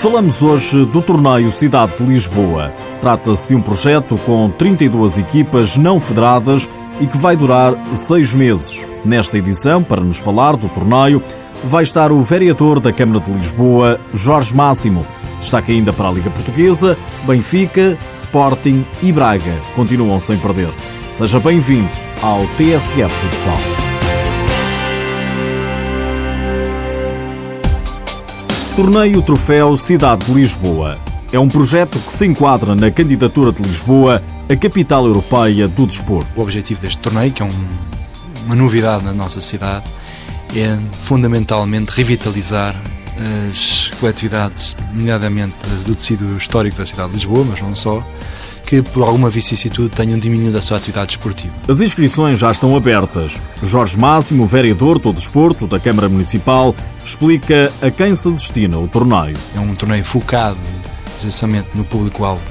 Falamos hoje do torneio Cidade de Lisboa. Trata-se de um projeto com 32 equipas não federadas e que vai durar seis meses. Nesta edição, para nos falar do torneio, vai estar o vereador da Câmara de Lisboa, Jorge Máximo. Destaque ainda para a Liga Portuguesa, Benfica, Sporting e Braga continuam sem perder. Seja bem-vindo ao TSF Futsal. Torneio Troféu Cidade de Lisboa. É um projeto que se enquadra na candidatura de Lisboa à capital europeia do desporto. O objetivo deste torneio, que é um, uma novidade na nossa cidade, é fundamentalmente revitalizar as coletividades, nomeadamente do tecido histórico da cidade de Lisboa, mas não só, que por alguma vicissitude tenham diminuído a sua atividade esportiva. As inscrições já estão abertas. Jorge Máximo, vereador do desporto da Câmara Municipal, explica a quem se destina o torneio. É um torneio focado essencialmente no público-alvo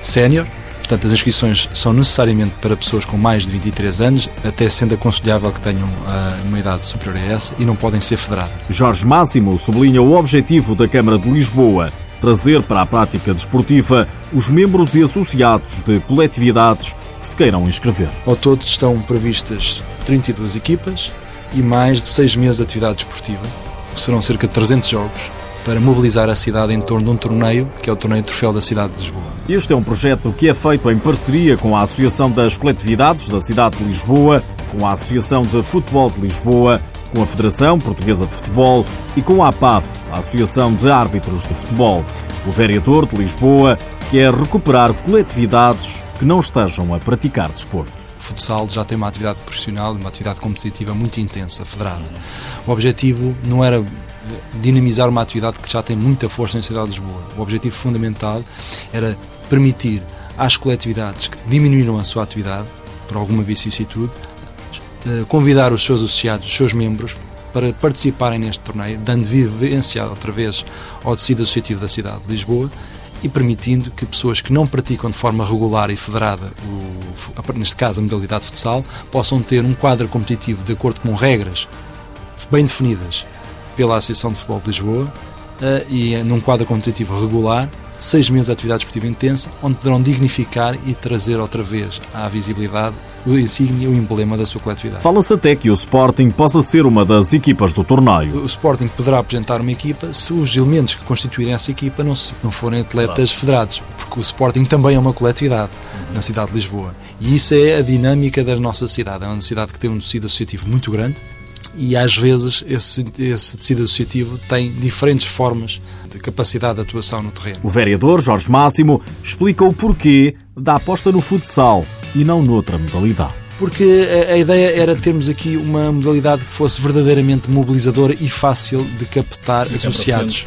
sénior, Portanto, as inscrições são necessariamente para pessoas com mais de 23 anos, até sendo aconselhável que tenham uh, uma idade superior a essa e não podem ser federadas. Jorge Máximo sublinha o objetivo da Câmara de Lisboa trazer para a prática desportiva os membros e associados de coletividades que se queiram inscrever. Ao todo estão previstas 32 equipas e mais de 6 meses de atividade desportiva, que serão cerca de 300 jogos, para mobilizar a cidade em torno de um torneio, que é o Torneio Troféu da Cidade de Lisboa. Este é um projeto que é feito em parceria com a Associação das Coletividades da Cidade de Lisboa, com a Associação de Futebol de Lisboa, com a Federação Portuguesa de Futebol e com a APAF, a Associação de Árbitros de Futebol. O vereador de Lisboa quer recuperar coletividades que não estejam a praticar desporto. O futsal já tem uma atividade profissional, uma atividade competitiva muito intensa, federada. O objetivo não era dinamizar uma atividade que já tem muita força na cidade de Lisboa. O objetivo fundamental era permitir às coletividades que diminuíram a sua atividade, por alguma vicissitude, convidar os seus associados, os seus membros, para participarem neste torneio, dando vivência outra vez ao tecido associativo da cidade de Lisboa e permitindo que pessoas que não praticam de forma regular e federada, o, neste caso a modalidade de futsal, possam ter um quadro competitivo de acordo com regras bem definidas pela Associação de Futebol de Lisboa uh, e num quadro competitivo regular, seis meses de atividade esportiva intensa, onde poderão dignificar e trazer outra vez à visibilidade o insígnia, o emblema da sua coletividade. Fala-se até que o Sporting possa ser uma das equipas do torneio. O Sporting poderá apresentar uma equipa se os elementos que constituírem essa equipa não, se, não forem atletas claro. federados, porque o Sporting também é uma coletividade uhum. na cidade de Lisboa. E isso é a dinâmica da nossa cidade. É uma cidade que tem um tecido associativo muito grande, e às vezes esse, esse tecido associativo tem diferentes formas de capacidade de atuação no terreno. O vereador Jorge Máximo explica o porquê da aposta no futsal e não noutra modalidade porque a, a, ideia era termos aqui uma modalidade que fosse verdadeiramente mobilizadora e fácil de captar e associados.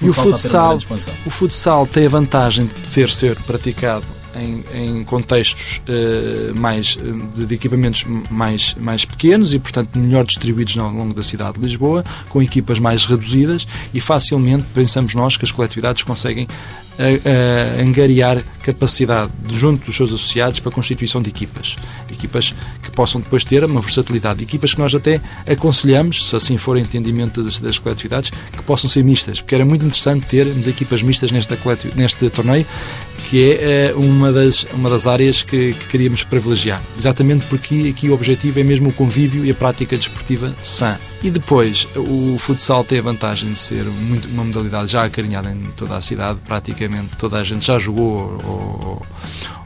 O e o futsal, o futsal tem a vantagem de poder ser praticado em, em contextos uh, mais de, de, equipamentos mais, mais pequenos e, portanto, melhor distribuídos ao longo da cidade de Lisboa, com equipas mais reduzidas e facilmente pensamos nós que as coletividades conseguem a, a angariar capacidade junto dos seus associados para a constituição de equipas. Equipas que possam depois ter uma versatilidade. Equipas que nós até aconselhamos, se assim for entendimento das, das coletividades, que possam ser mistas, porque era muito interessante termos equipas mistas nesta, neste torneio, que é uh, uma, das, uma das áreas que, que, queríamos privilegiar. Exatamente porque aqui o objetivo é mesmo o convívio e a prática desportiva sã. E depois, o futsal tem a vantagem de ser muito, uma modalidade já acarinhada em toda a cidade, praticamente toda a gente já jogou ou,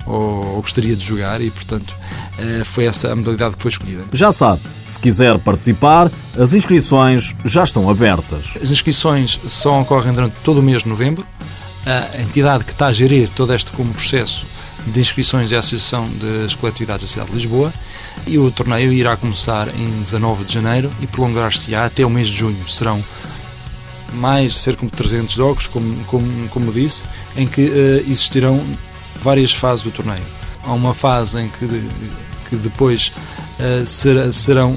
ou, ou gostaria de jogar e, portanto, uh, foi essa a modalidade que foi escolhida. Já sabe, se quiser participar, as inscrições já estão abertas. As inscrições só ocorrem durante todo o mês de novembro a entidade que está a gerir todo este como processo de inscrições é a Associação das Coletividades da Cidade de Lisboa e o torneio irá começar em 19 de janeiro e prolongar-se-á até o mês de junho. Serão mais cerca de 300 jogos, como, como, como disse, em que uh, existirão várias fases do torneio. Há uma fase em que, que depois uh, serão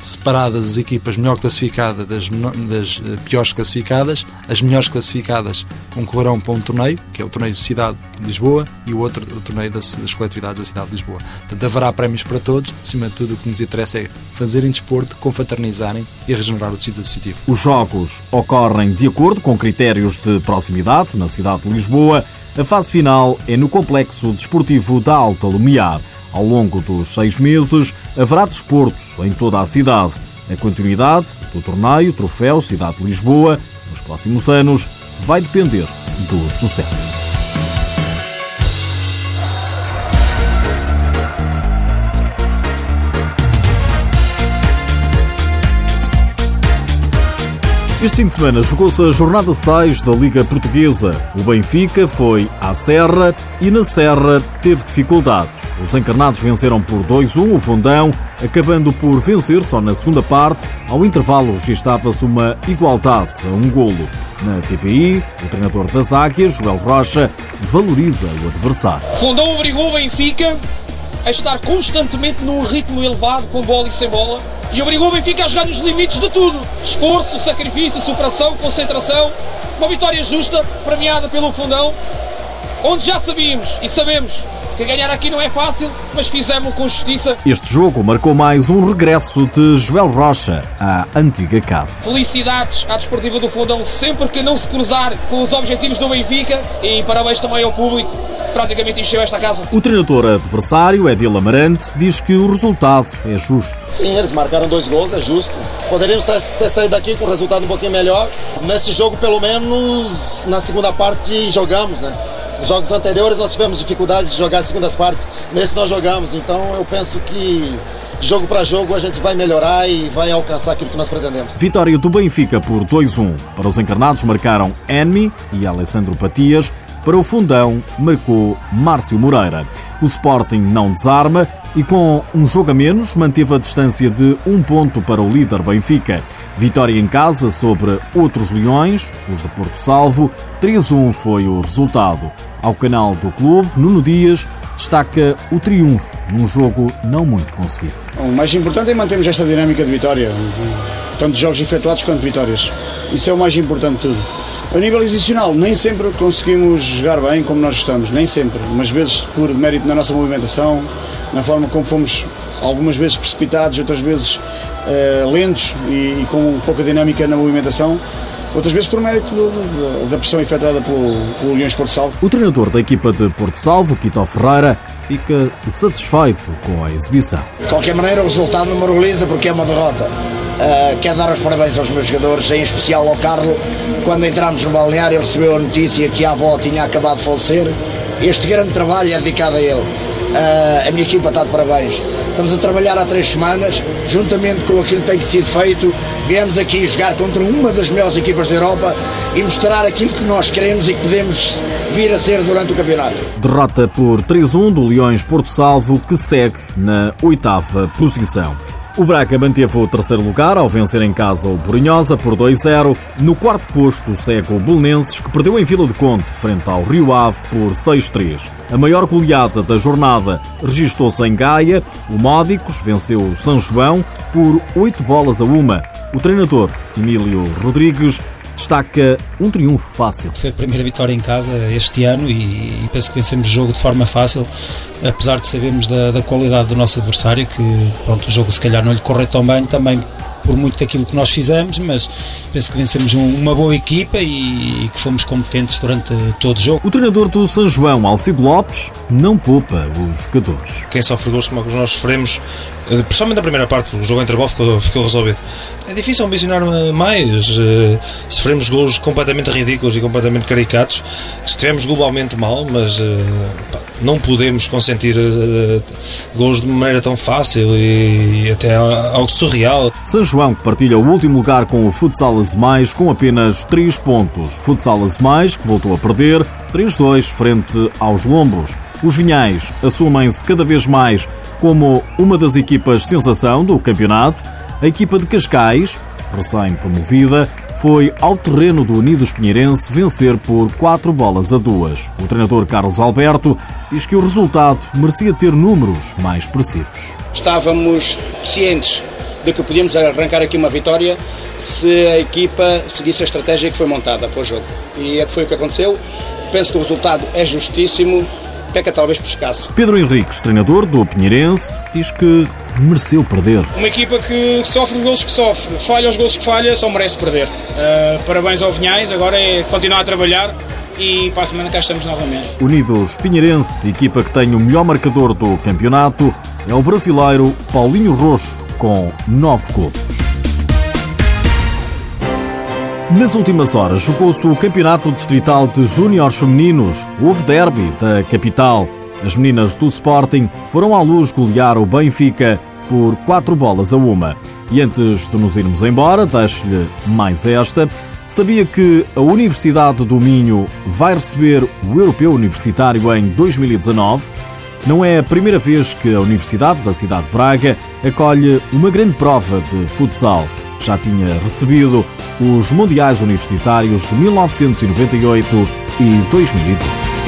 separadas as equipas melhor classificadas das, das uh, piores classificadas. As melhores classificadas concorrerão para um torneio, que é o torneio de Cidade de Lisboa, e o outro o torneio das, das coletividades da cidade de Lisboa. Portanto, haverá prémios para todos. Acima de tudo, o que nos interessa é fazerem desporto, confraternizarem e regenerar o tecido associativo. Os jogos ocorrem de acordo com critérios de proximidade na cidade de Lisboa. A fase final é no Complexo Desportivo da Alta Lumiar. Ao longo dos seis meses, haverá desporto em toda a cidade. A continuidade do torneio Troféu Cidade de Lisboa nos próximos anos vai depender do sucesso. Este fim de semana jogou-se a jornada 6 da Liga Portuguesa. O Benfica foi à Serra e na Serra teve dificuldades. Os encarnados venceram por 2-1 o Fundão, acabando por vencer só na segunda parte. Ao intervalo registava-se uma igualdade a um golo. Na TVI, o treinador das Águias, Joel Rocha, valoriza o adversário. Fundão obrigou o Benfica a estar constantemente num ritmo elevado, com bola e sem bola e obrigou o Benfica a jogar nos limites de tudo: esforço, sacrifício, superação, concentração. Uma vitória justa, premiada pelo Fundão, onde já sabíamos e sabemos que ganhar aqui não é fácil, mas fizemos com justiça. Este jogo marcou mais um regresso de Joel Rocha à antiga casa. Felicidades à Desportiva do Fundão sempre que não se cruzar com os objetivos do Benfica e parabéns também ao público praticamente encheu esta casa. O treinador adversário, Edil Amarante, diz que o resultado é justo. Sim, eles marcaram dois gols, é justo. Poderíamos ter, ter saído daqui com um resultado um pouquinho melhor. Nesse jogo, pelo menos, na segunda parte, jogamos, né? Jogos anteriores nós tivemos dificuldades de jogar as segundas partes, nesse nós jogamos, então eu penso que jogo para jogo a gente vai melhorar e vai alcançar aquilo que nós pretendemos. Vitória do Benfica por 2-1. Para os encarnados marcaram Enmi e Alessandro Patias, para o fundão, marcou Márcio Moreira. O Sporting não desarma e, com um jogo a menos, manteve a distância de um ponto para o líder Benfica. Vitória em casa sobre outros Leões, os de Porto Salvo. 3-1 foi o resultado. Ao canal do clube, Nuno Dias destaca o triunfo num jogo não muito conseguido. O mais importante é mantermos esta dinâmica de vitória, tanto jogos efetuados quanto vitórias. Isso é o mais importante de tudo. A nível exibicional, nem sempre conseguimos jogar bem como nós estamos, nem sempre, mas vezes por mérito na nossa movimentação, na forma como fomos algumas vezes precipitados, outras vezes uh, lentos e, e, com pouca dinâmica na movimentação. Outras vezes por mérito da pressão efetuada pelo, pelo Leões Porto Salvo. O treinador da equipa de Porto Salvo, Quito Ferreira, fica satisfeito com a exibição. De qualquer maneira, o resultado não moraliza porque é uma derrota. Uh, quero dar os parabéns aos meus jogadores, em especial ao Carlos. Quando entramos no balneário, recebeu a notícia que a avó tinha acabado de falecer. Este grande trabalho é dedicado a ele. Uh, a minha equipa está de parabéns. Estamos a trabalhar há três semanas, juntamente com aquilo que tem sido feito. Viemos aqui jogar contra uma das melhores equipas da Europa e mostrar aquilo que nós queremos e que podemos vir a ser durante o campeonato. Derrota por 3-1 do Leões Porto Salvo, que segue na oitava posição. O Braga manteve o terceiro lugar ao vencer em casa o Borinhosa por 2-0. No quarto posto segue o Belenenses, que perdeu em Vila do Conte frente ao Rio Ave por 6-3. A maior goleada da jornada registrou-se em Gaia. O Módicos venceu o São João por 8 bolas a uma. O treinador, Emílio Rodrigues, destaca um triunfo fácil. Foi a primeira vitória em casa este ano e, e penso que vencemos o jogo de forma fácil, apesar de sabermos da, da, qualidade do nosso adversário, que pronto, o jogo se calhar não lhe correu tão bem, também por muito daquilo que nós fizemos, mas penso que vencemos um, uma boa equipa e, e, que fomos competentes durante todo o jogo. O treinador do São João, Alcido Lopes, não poupa os jogadores. Quem sofre gols como nós sofremos eh, principalmente na primeira parte, o jogo entre bola ficou, ficou resolvido. É difícil ambicionar mais. Uh, sofremos gols completamente ridículos e completamente caricatos. Estivemos globalmente mal, mas pá, não podemos consentir gols de maneira tão fácil e, e até algo surreal. São João que partilha o último lugar com o Futsal Mais com apenas 3 pontos. Futsal Mais que voltou a perder 3-2 frente aos Lombos. Os Vinhais assumem-se cada vez mais como uma das equipas sensação do campeonato. A equipa de Cascais recém-promovida, foi ao terreno do Unidos Pinheirense vencer por quatro bolas a duas. O treinador Carlos Alberto diz que o resultado merecia ter números mais expressivos. Estávamos cientes de que podíamos arrancar aqui uma vitória se a equipa seguisse a estratégia que foi montada para o jogo. E é que foi o que aconteceu. Penso que o resultado é justíssimo, peca talvez por escasso. Pedro Henriques, treinador do Pinheirense, diz que mereceu perder. Uma equipa que sofre os gols que sofre, falha os gols que falha, só merece perder. Uh, parabéns ao Vinhais, agora é continuar a trabalhar e para a semana cá estamos novamente. Unidos Pinheirense, equipa que tem o melhor marcador do campeonato, é o brasileiro Paulinho Roxo, com nove gols. Nas últimas horas jogou-se o Campeonato Distrital de Júniores Femininos. Houve derby da capital. As meninas do Sporting foram à luz golear o Benfica por quatro bolas a uma. E antes de nos irmos embora, deixo-lhe mais esta. Sabia que a Universidade do Minho vai receber o Europeu Universitário em 2019? Não é a primeira vez que a Universidade da cidade de Braga acolhe uma grande prova de futsal. Já tinha recebido os Mundiais Universitários de 1998 e 2012.